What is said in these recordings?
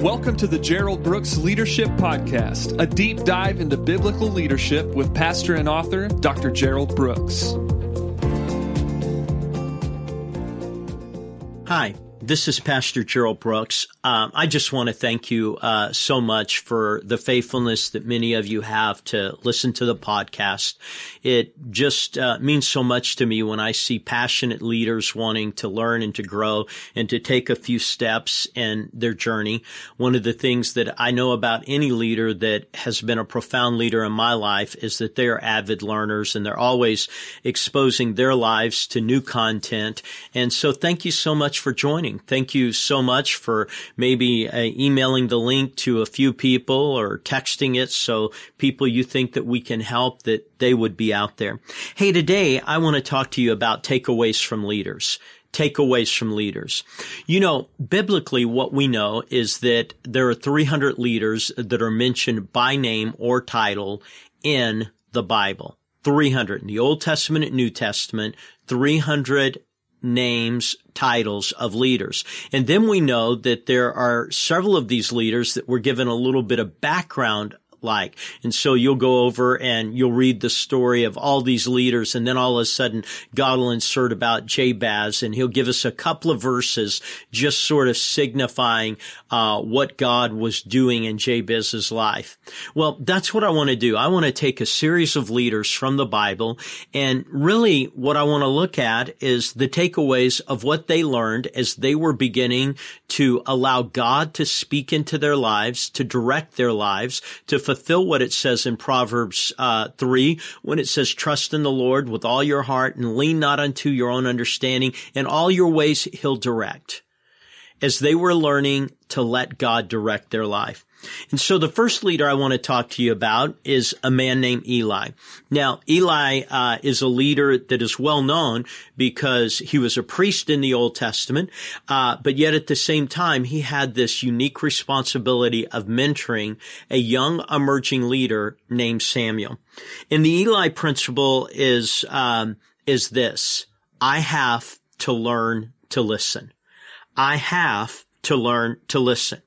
Welcome to the Gerald Brooks Leadership Podcast, a deep dive into biblical leadership with pastor and author Dr. Gerald Brooks. Hi, this is Pastor Gerald Brooks. Um, I just want to thank you uh, so much for the faithfulness that many of you have to listen to the podcast. It just uh, means so much to me when I see passionate leaders wanting to learn and to grow and to take a few steps in their journey. One of the things that I know about any leader that has been a profound leader in my life is that they are avid learners and they're always exposing their lives to new content. And so thank you so much for joining. Thank you so much for maybe uh, emailing the link to a few people or texting it so people you think that we can help that they would be out there. Hey, today I want to talk to you about takeaways from leaders takeaways from leaders. You know, biblically, what we know is that there are 300 leaders that are mentioned by name or title in the Bible. 300 in the Old Testament and New Testament, 300 names, titles of leaders. And then we know that there are several of these leaders that were given a little bit of background like. And so you'll go over and you'll read the story of all these leaders. And then all of a sudden God will insert about Jabez and he'll give us a couple of verses just sort of signifying, uh, what God was doing in Jabez's life. Well, that's what I want to do. I want to take a series of leaders from the Bible and really what I want to look at is the takeaways of what they learned as they were beginning to allow God to speak into their lives, to direct their lives, to fulfill what it says in Proverbs uh, 3 when it says, trust in the Lord with all your heart and lean not unto your own understanding. In all your ways, he'll direct. As they were learning to let God direct their life. And so the first leader I want to talk to you about is a man named Eli. Now, Eli uh, is a leader that is well known because he was a priest in the Old Testament, uh, but yet at the same time he had this unique responsibility of mentoring a young emerging leader named Samuel. And the Eli principle is um, is this: I have to learn to listen. I have to learn to listen.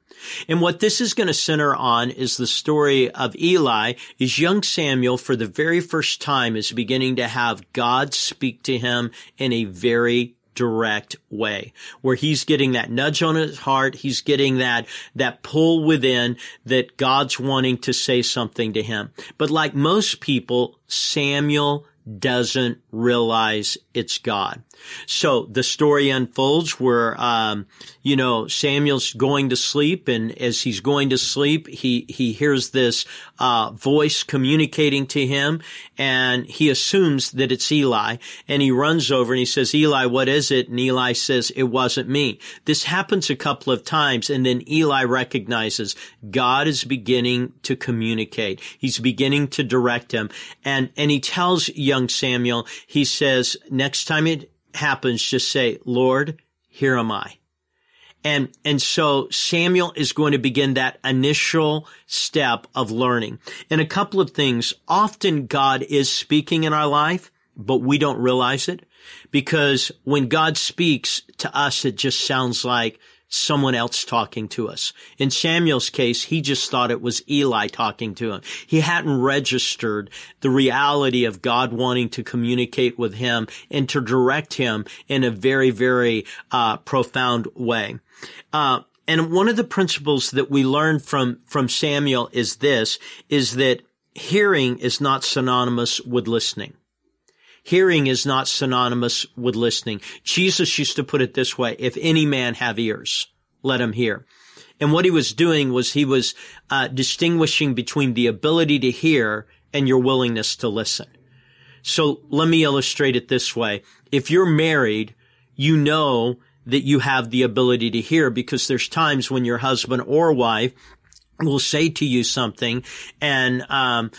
And what this is going to center on is the story of Eli is young Samuel for the very first time is beginning to have God speak to him in a very direct way where he's getting that nudge on his heart. He's getting that, that pull within that God's wanting to say something to him. But like most people, Samuel doesn't realize it's God. So the story unfolds where, um, you know, Samuel's going to sleep and as he's going to sleep, he, he hears this, uh, voice communicating to him and he assumes that it's Eli and he runs over and he says, Eli, what is it? And Eli says, it wasn't me. This happens a couple of times and then Eli recognizes God is beginning to communicate. He's beginning to direct him and, and he tells young Samuel, he says, next time it happens, just say, Lord, here am I. And, and so Samuel is going to begin that initial step of learning. And a couple of things. Often God is speaking in our life, but we don't realize it because when God speaks to us, it just sounds like someone else talking to us. In Samuel's case, he just thought it was Eli talking to him. He hadn't registered the reality of God wanting to communicate with him and to direct him in a very, very uh, profound way. Uh, and one of the principles that we learn from from Samuel is this: is that hearing is not synonymous with listening. Hearing is not synonymous with listening. Jesus used to put it this way, if any man have ears, let him hear. And what he was doing was he was uh, distinguishing between the ability to hear and your willingness to listen. So let me illustrate it this way. If you're married, you know that you have the ability to hear because there's times when your husband or wife will say to you something and um,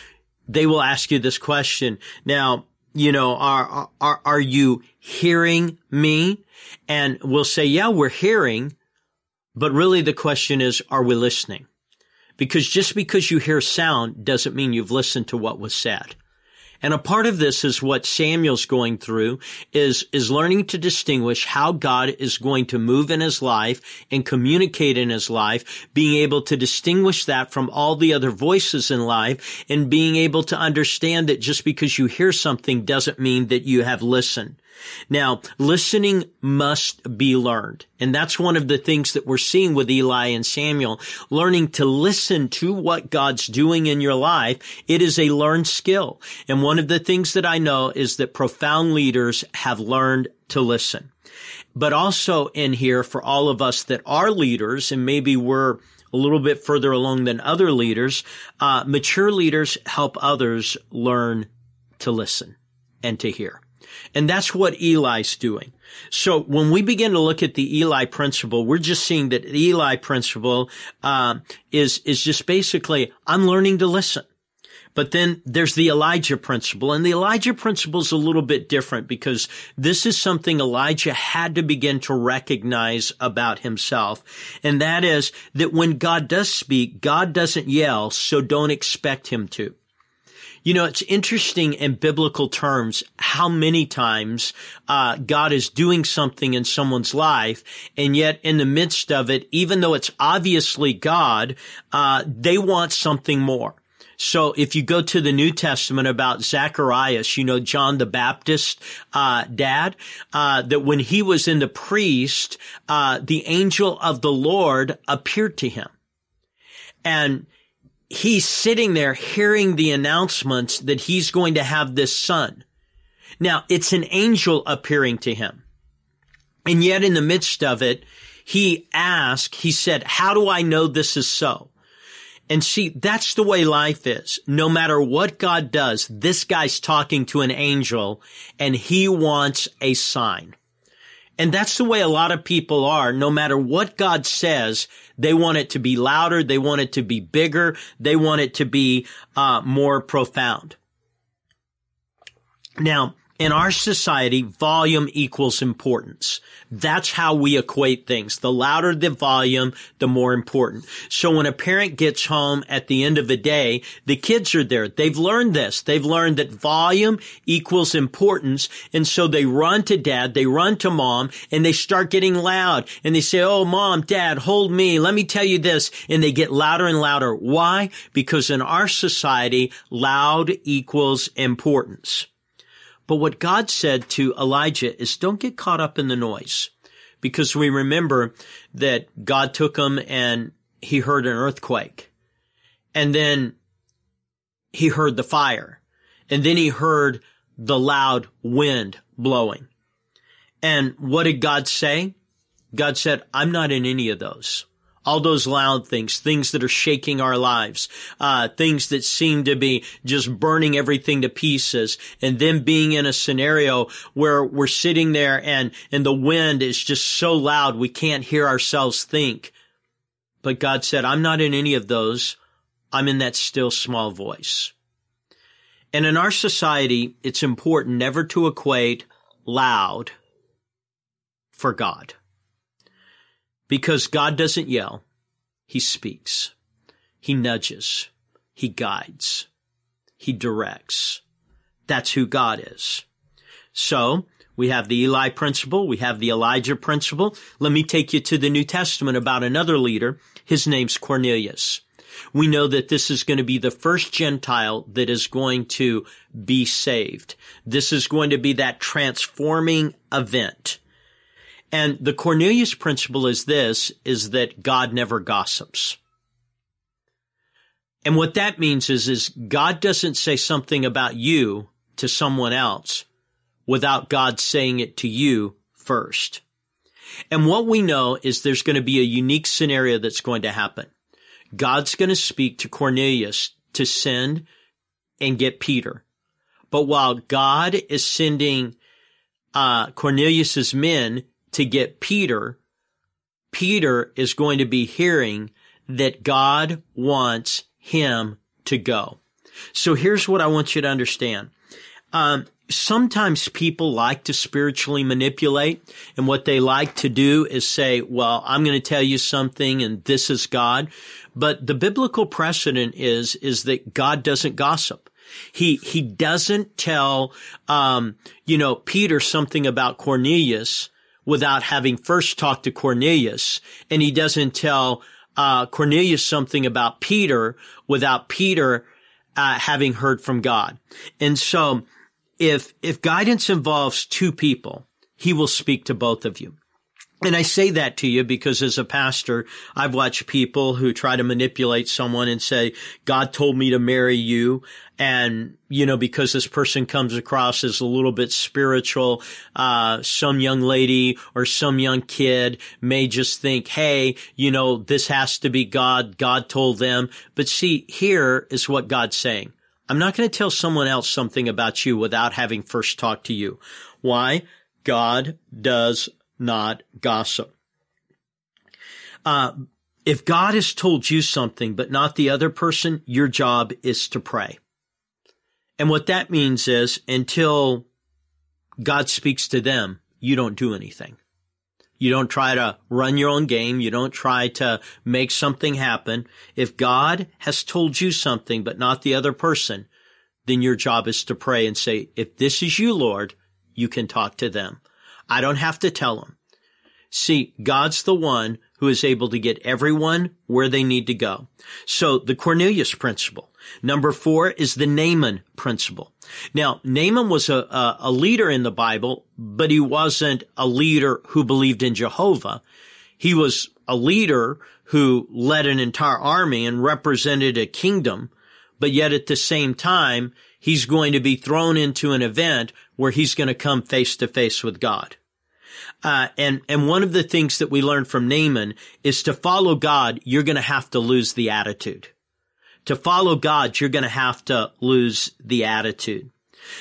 they will ask you this question. Now, you know, are, are, are you hearing me? And we'll say, yeah, we're hearing. But really the question is, are we listening? Because just because you hear sound doesn't mean you've listened to what was said. And a part of this is what Samuel's going through is, is learning to distinguish how God is going to move in his life and communicate in his life, being able to distinguish that from all the other voices in life and being able to understand that just because you hear something doesn't mean that you have listened. Now, listening must be learned. And that's one of the things that we're seeing with Eli and Samuel, learning to listen to what God's doing in your life. It is a learned skill. And one of the things that I know is that profound leaders have learned to listen. But also in here for all of us that are leaders and maybe we're a little bit further along than other leaders, uh, mature leaders help others learn to listen and to hear. And that's what Eli's doing. So when we begin to look at the Eli principle, we're just seeing that the Eli principle uh, is is just basically I'm learning to listen. But then there's the Elijah principle, and the Elijah principle is a little bit different because this is something Elijah had to begin to recognize about himself, and that is that when God does speak, God doesn't yell, so don't expect him to. You know, it's interesting in biblical terms how many times uh, God is doing something in someone's life, and yet in the midst of it, even though it's obviously God, uh, they want something more. So if you go to the New Testament about Zacharias, you know, John the Baptist, uh, dad, uh, that when he was in the priest, uh, the angel of the Lord appeared to him. And he's sitting there hearing the announcements that he's going to have this son. Now, it's an angel appearing to him. And yet in the midst of it, he asked, he said, how do I know this is so? And see, that's the way life is. No matter what God does, this guy's talking to an angel and he wants a sign. And that's the way a lot of people are. No matter what God says, they want it to be louder. They want it to be bigger. They want it to be uh, more profound. Now, in our society, volume equals importance. That's how we equate things. The louder the volume, the more important. So when a parent gets home at the end of the day, the kids are there. They've learned this. They've learned that volume equals importance. And so they run to dad, they run to mom, and they start getting loud. And they say, Oh, mom, dad, hold me. Let me tell you this. And they get louder and louder. Why? Because in our society, loud equals importance. But what God said to Elijah is don't get caught up in the noise because we remember that God took him and he heard an earthquake and then he heard the fire and then he heard the loud wind blowing. And what did God say? God said, I'm not in any of those all those loud things, things that are shaking our lives, uh, things that seem to be just burning everything to pieces, and then being in a scenario where we're sitting there and and the wind is just so loud we can't hear ourselves think. But God said, "I'm not in any of those. I'm in that still small voice." And in our society, it's important never to equate loud for God. Because God doesn't yell. He speaks. He nudges. He guides. He directs. That's who God is. So, we have the Eli principle. We have the Elijah principle. Let me take you to the New Testament about another leader. His name's Cornelius. We know that this is going to be the first Gentile that is going to be saved. This is going to be that transforming event. And the Cornelius principle is this, is that God never gossips. And what that means is, is God doesn't say something about you to someone else without God saying it to you first. And what we know is there's going to be a unique scenario that's going to happen. God's going to speak to Cornelius to send and get Peter. But while God is sending uh, Cornelius's men to get Peter, Peter is going to be hearing that God wants him to go. So here's what I want you to understand. Um, sometimes people like to spiritually manipulate and what they like to do is say, well, I'm going to tell you something and this is God. But the biblical precedent is, is that God doesn't gossip. He, he doesn't tell, um, you know, Peter something about Cornelius without having first talked to Cornelius. And he doesn't tell, uh, Cornelius something about Peter without Peter, uh, having heard from God. And so if, if guidance involves two people, he will speak to both of you. And I say that to you because as a pastor, I've watched people who try to manipulate someone and say, God told me to marry you. And, you know, because this person comes across as a little bit spiritual, uh, some young lady or some young kid may just think, Hey, you know, this has to be God. God told them. But see, here is what God's saying. I'm not going to tell someone else something about you without having first talked to you. Why? God does not gossip. Uh, if God has told you something, but not the other person, your job is to pray. And what that means is until God speaks to them, you don't do anything. You don't try to run your own game. You don't try to make something happen. If God has told you something, but not the other person, then your job is to pray and say, if this is you, Lord, you can talk to them. I don't have to tell them. See, God's the one who is able to get everyone where they need to go. So the Cornelius principle. Number four is the Naaman principle. Now, Naaman was a, a, a leader in the Bible, but he wasn't a leader who believed in Jehovah. He was a leader who led an entire army and represented a kingdom, but yet at the same time, he's going to be thrown into an event where he's going to come face to face with God. Uh, and, and one of the things that we learned from Naaman is to follow God, you're going to have to lose the attitude. To follow God, you're going to have to lose the attitude.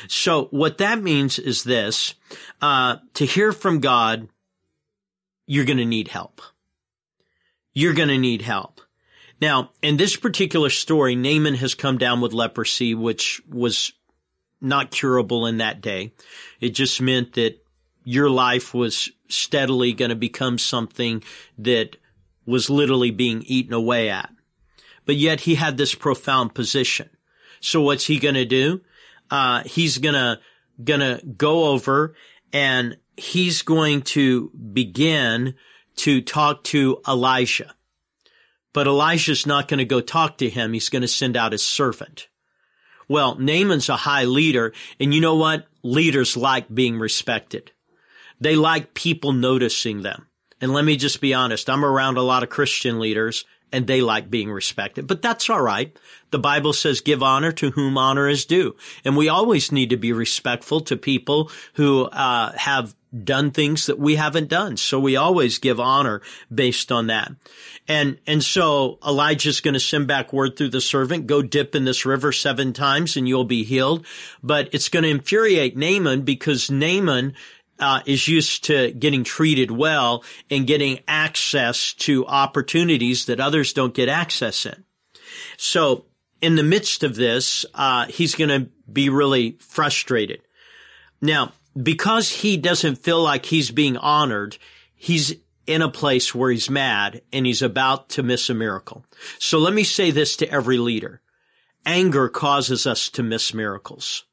So what that means is this, uh, to hear from God, you're going to need help. You're going to need help. Now, in this particular story, Naaman has come down with leprosy, which was not curable in that day. It just meant that your life was steadily going to become something that was literally being eaten away at. But yet he had this profound position. So what's he going to do? Uh, he's gonna, gonna go over and he's going to begin to talk to Elijah. But Elijah's not going to go talk to him. He's going to send out his servant. Well, Naaman's a high leader, and you know what? Leaders like being respected. They like people noticing them. And let me just be honest, I'm around a lot of Christian leaders and they like being respected, but that's all right. The Bible says give honor to whom honor is due. And we always need to be respectful to people who, uh, have done things that we haven't done. So we always give honor based on that. And, and so Elijah's going to send back word through the servant, go dip in this river seven times and you'll be healed. But it's going to infuriate Naaman because Naaman uh, is used to getting treated well and getting access to opportunities that others don't get access in. So in the midst of this, uh, he's going to be really frustrated. Now, because he doesn't feel like he's being honored, he's in a place where he's mad and he's about to miss a miracle. So let me say this to every leader. Anger causes us to miss miracles.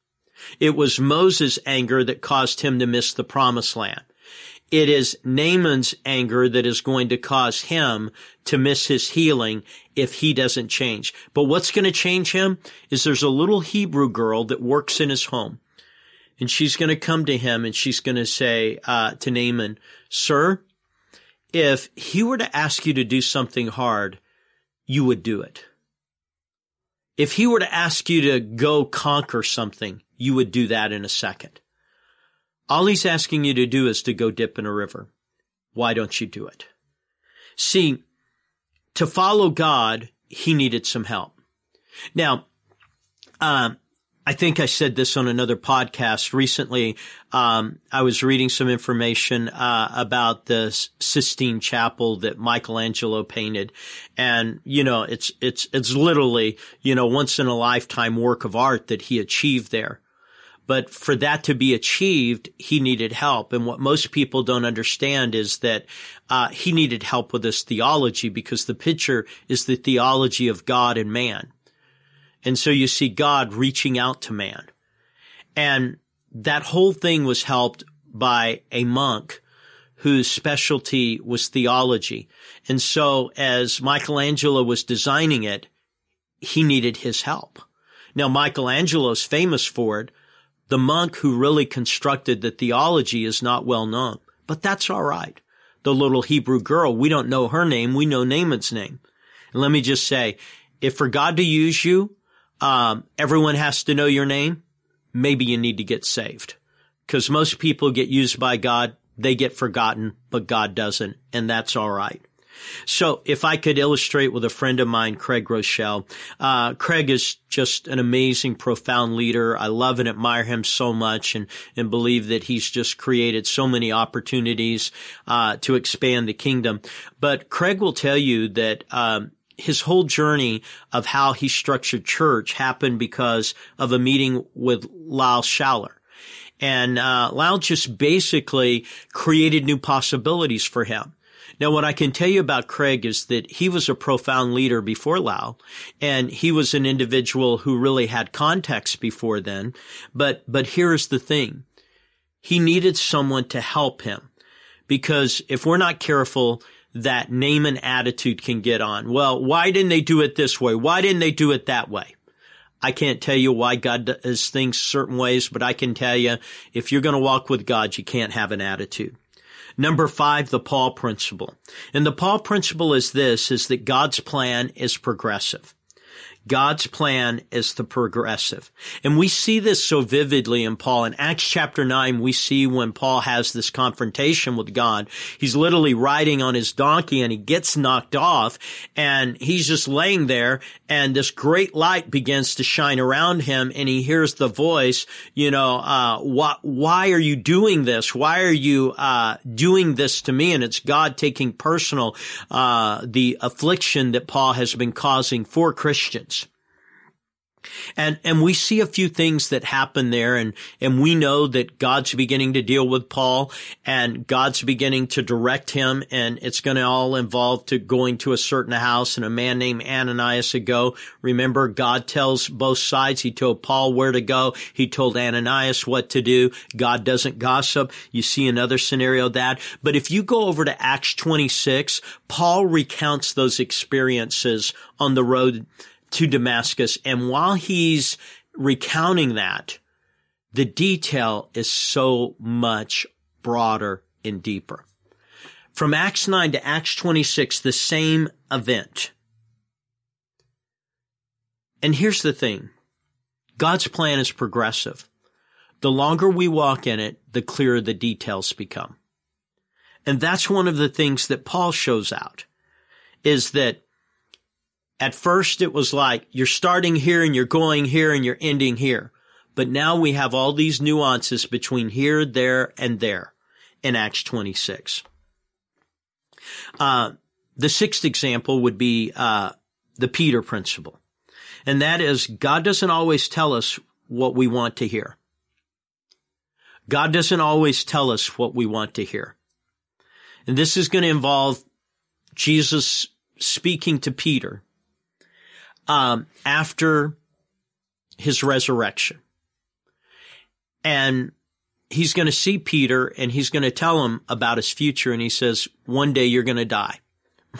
It was Moses' anger that caused him to miss the promised land. It is Naaman's anger that is going to cause him to miss his healing if he doesn't change. But what's going to change him is there's a little Hebrew girl that works in his home. And she's going to come to him and she's going to say uh, to Naaman, Sir, if he were to ask you to do something hard, you would do it. If he were to ask you to go conquer something, you would do that in a second. All he's asking you to do is to go dip in a river. Why don't you do it? See, to follow God, he needed some help. Now, um, I think I said this on another podcast recently. Um, I was reading some information uh, about the Sistine Chapel that Michelangelo painted, and you know, it's it's it's literally you know once in a lifetime work of art that he achieved there. But for that to be achieved, he needed help. And what most people don't understand is that uh, he needed help with his theology because the picture is the theology of God and man. And so you see God reaching out to man. And that whole thing was helped by a monk whose specialty was theology. And so as Michelangelo was designing it, he needed his help. Now, Michelangelo's famous for it. The monk who really constructed the theology is not well known, but that's all right. The little Hebrew girl, we don't know her name. We know Naaman's name. And let me just say, if for God to use you, um, everyone has to know your name. Maybe you need to get saved because most people get used by God. They get forgotten, but God doesn't. And that's all right. So if I could illustrate with a friend of mine, Craig Groeschel, uh, Craig is just an amazing, profound leader. I love and admire him so much and, and believe that he's just created so many opportunities, uh, to expand the kingdom. But Craig will tell you that, um, his whole journey of how he structured church happened because of a meeting with Lyle Schaller. And uh, Lyle just basically created new possibilities for him. Now, what I can tell you about Craig is that he was a profound leader before Lyle, and he was an individual who really had context before then. But, but here's the thing. He needed someone to help him because if we're not careful, that Naaman attitude can get on. Well, why didn't they do it this way? Why didn't they do it that way? I can't tell you why God does things certain ways, but I can tell you if you're going to walk with God, you can't have an attitude. Number five, the Paul principle. And the Paul principle is this, is that God's plan is progressive. God's plan is the progressive. And we see this so vividly in Paul. In Acts chapter 9, we see when Paul has this confrontation with God. He's literally riding on his donkey and he gets knocked off and he's just laying there and this great light begins to shine around him and he hears the voice, you know, uh, why, why are you doing this? Why are you, uh, doing this to me? And it's God taking personal, uh, the affliction that Paul has been causing for Christians. And, and we see a few things that happen there and, and we know that God's beginning to deal with Paul and God's beginning to direct him and it's going to all involve to going to a certain house and a man named Ananias to go. Remember, God tells both sides. He told Paul where to go. He told Ananias what to do. God doesn't gossip. You see another scenario that. But if you go over to Acts 26, Paul recounts those experiences on the road to Damascus. And while he's recounting that, the detail is so much broader and deeper. From Acts 9 to Acts 26, the same event. And here's the thing. God's plan is progressive. The longer we walk in it, the clearer the details become. And that's one of the things that Paul shows out is that at first it was like you're starting here and you're going here and you're ending here. But now we have all these nuances between here, there, and there in Acts 26. Uh, the sixth example would be uh, the Peter principle. And that is God doesn't always tell us what we want to hear. God doesn't always tell us what we want to hear. And this is going to involve Jesus speaking to Peter um, after his resurrection. And he's going to see Peter and he's going to tell him about his future. And he says, one day you're going to die.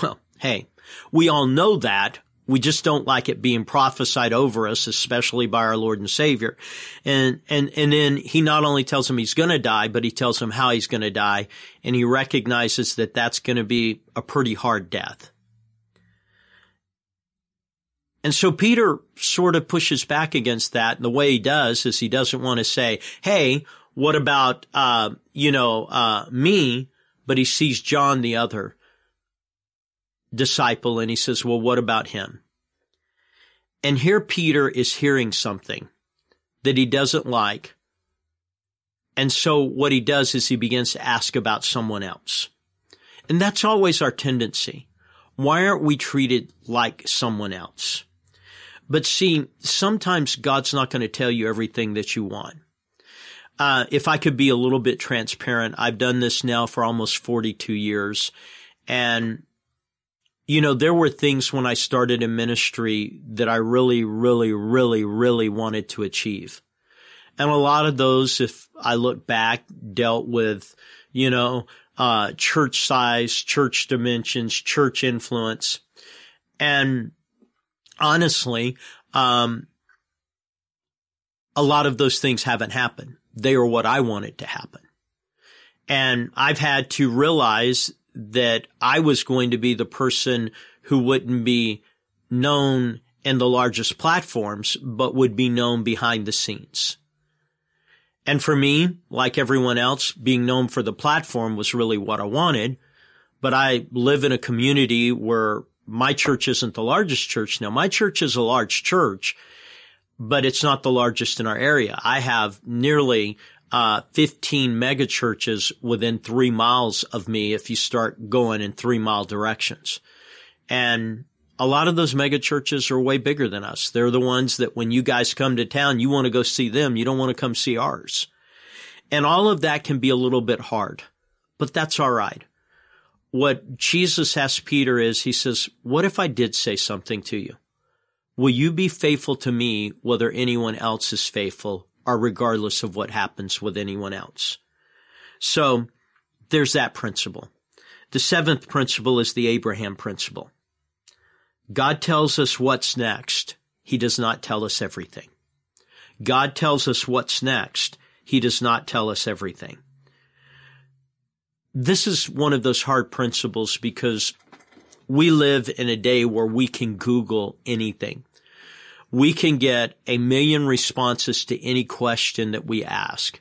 Well, hey, we all know that. We just don't like it being prophesied over us, especially by our Lord and Savior. And, and, and then he not only tells him he's going to die, but he tells him how he's going to die. And he recognizes that that's going to be a pretty hard death. And so Peter sort of pushes back against that. And the way he does is he doesn't want to say, Hey, what about, uh, you know, uh, me? But he sees John, the other disciple, and he says, well, what about him? And here Peter is hearing something that he doesn't like. And so what he does is he begins to ask about someone else. And that's always our tendency. Why aren't we treated like someone else? But see, sometimes God's not going to tell you everything that you want. Uh, if I could be a little bit transparent, I've done this now for almost 42 years. And, you know, there were things when I started in ministry that I really, really, really, really wanted to achieve. And a lot of those, if I look back, dealt with, you know, uh, church size, church dimensions, church influence. And honestly, um, a lot of those things haven't happened. They are what I wanted to happen. And I've had to realize that I was going to be the person who wouldn't be known in the largest platforms, but would be known behind the scenes. And for me, like everyone else, being known for the platform was really what I wanted. But I live in a community where my church isn't the largest church. Now, my church is a large church, but it's not the largest in our area. I have nearly uh, 15 mega churches within three miles of me if you start going in three mile directions. And a lot of those mega churches are way bigger than us. They're the ones that when you guys come to town, you want to go see them. You don't want to come see ours. And all of that can be a little bit hard, but that's all right. What Jesus asks Peter is, he says, what if I did say something to you? Will you be faithful to me whether anyone else is faithful or regardless of what happens with anyone else. So there's that principle. The seventh principle is the Abraham principle. God tells us what's next. He does not tell us everything. God tells us what's next. He does not tell us everything. This is one of those hard principles because we live in a day where we can Google anything we can get a million responses to any question that we ask.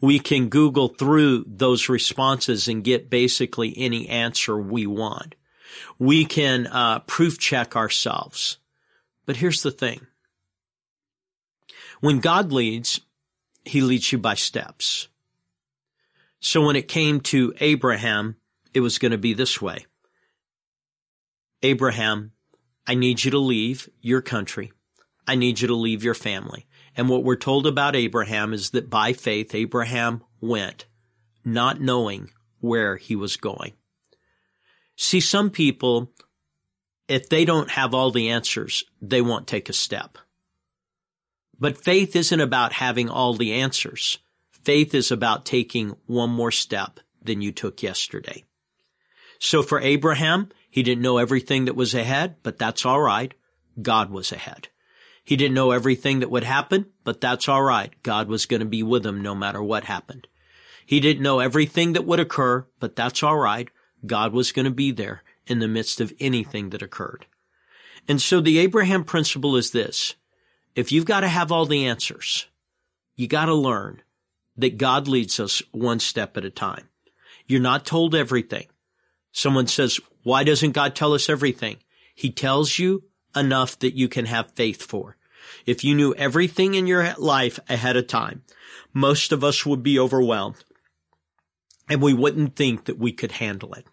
We can Google through those responses and get basically any answer we want. We can uh, proof check ourselves. But here's the thing. When God leads, he leads you by steps. So when it came to Abraham, it was going to be this way. Abraham, I need you to leave your country. I need you to leave your family. And what we're told about Abraham is that by faith, Abraham went, not knowing where he was going. See, some people, if they don't have all the answers, they won't take a step. But faith isn't about having all the answers. Faith is about taking one more step than you took yesterday. So for Abraham, he didn't know everything that was ahead, but that's all right. God was ahead. He didn't know everything that would happen, but that's all right. God was going to be with him no matter what happened. He didn't know everything that would occur, but that's all right. God was going to be there in the midst of anything that occurred. And so the Abraham principle is this. If you've got to have all the answers, you got to learn that God leads us one step at a time. You're not told everything. Someone says, why doesn't God tell us everything? He tells you enough that you can have faith for. If you knew everything in your life ahead of time, most of us would be overwhelmed and we wouldn't think that we could handle it.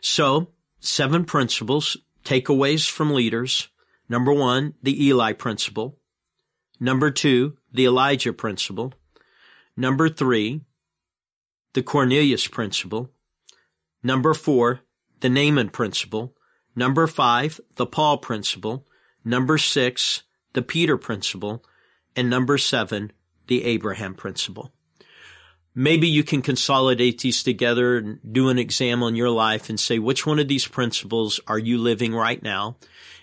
So seven principles, takeaways from leaders. Number one, the Eli principle. Number two, the Elijah principle. Number three, the Cornelius principle. Number four, the Naaman principle. Number five, the Paul principle. Number six, the Peter principle. And number seven, the Abraham principle. Maybe you can consolidate these together and do an exam on your life and say, which one of these principles are you living right now?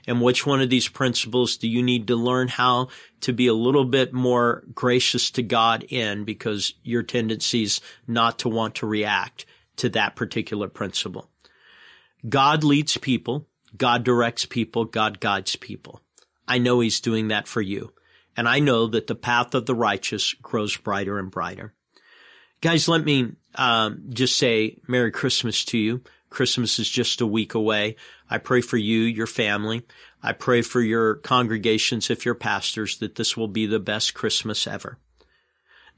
And which one of these principles do you need to learn how to be a little bit more gracious to God in because your tendencies not to want to react to that particular principle? God leads people. God directs people. God guides people. I know he's doing that for you. And I know that the path of the righteous grows brighter and brighter. Guys, let me um, just say Merry Christmas to you. Christmas is just a week away. I pray for you, your family. I pray for your congregations, if you're pastors, that this will be the best Christmas ever.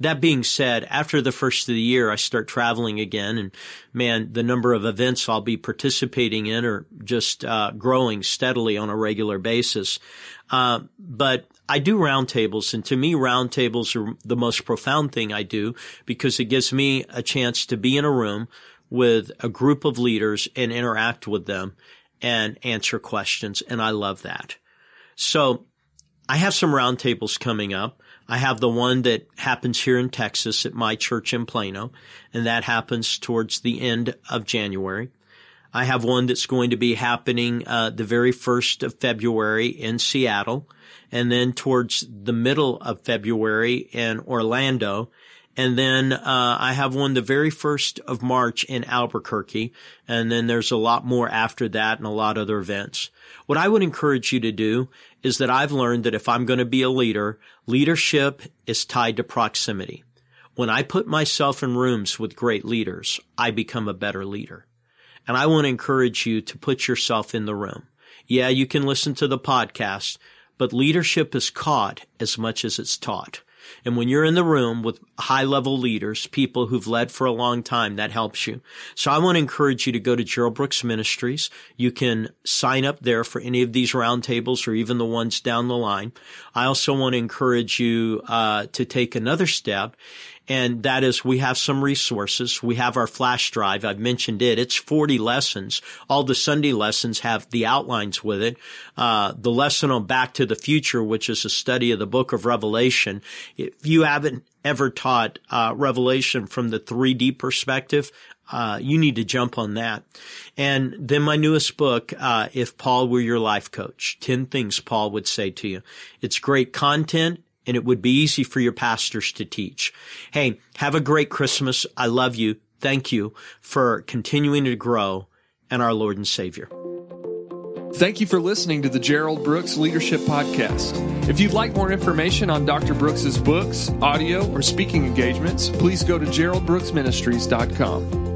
That being said, after the first of the year, I start traveling again and man, the number of events I'll be participating in are just uh, growing steadily on a regular basis. Uh, but I do roundtables and to me, roundtables are the most profound thing I do because it gives me a chance to be in a room with a group of leaders and interact with them and answer questions. And I love that. So I have some roundtables coming up. I have the one that happens here in Texas at my church in Plano, and that happens towards the end of January. I have one that's going to be happening uh, the very first of February in Seattle, and then towards the middle of February in Orlando, and then uh, I have one the very first of March in Albuquerque, and then there's a lot more after that and a lot of other events. What I would encourage you to do is that I've learned that if I'm going to be a leader, leadership is tied to proximity. When I put myself in rooms with great leaders, I become a better leader. And I want to encourage you to put yourself in the room. Yeah, you can listen to the podcast, but leadership is caught as much as it's taught. And when you're in the room with high level leaders, people who've led for a long time, that helps you. So I want to encourage you to go to Gerald Brooks Ministries. You can sign up there for any of these roundtables or even the ones down the line. I also want to encourage you uh, to take another step and that is we have some resources. We have our flash drive. I've mentioned it. It's 40 lessons. All the Sunday lessons have the outlines with it. Uh, the lesson on Back to the Future, which is a study of the book of Revelation. If you haven't ever taught uh, Revelation from the 3D perspective, uh, you need to jump on that. And then my newest book, uh, If Paul Were Your Life Coach, 10 things Paul would say to you. It's great content and it would be easy for your pastors to teach. Hey, have a great Christmas. I love you. Thank you for continuing to grow and our Lord and Savior. Thank you for listening to the Gerald Brooks Leadership Podcast. If you'd like more information on Dr. Brooks's books, audio, or speaking engagements, please go to geraldbrooksministries.com.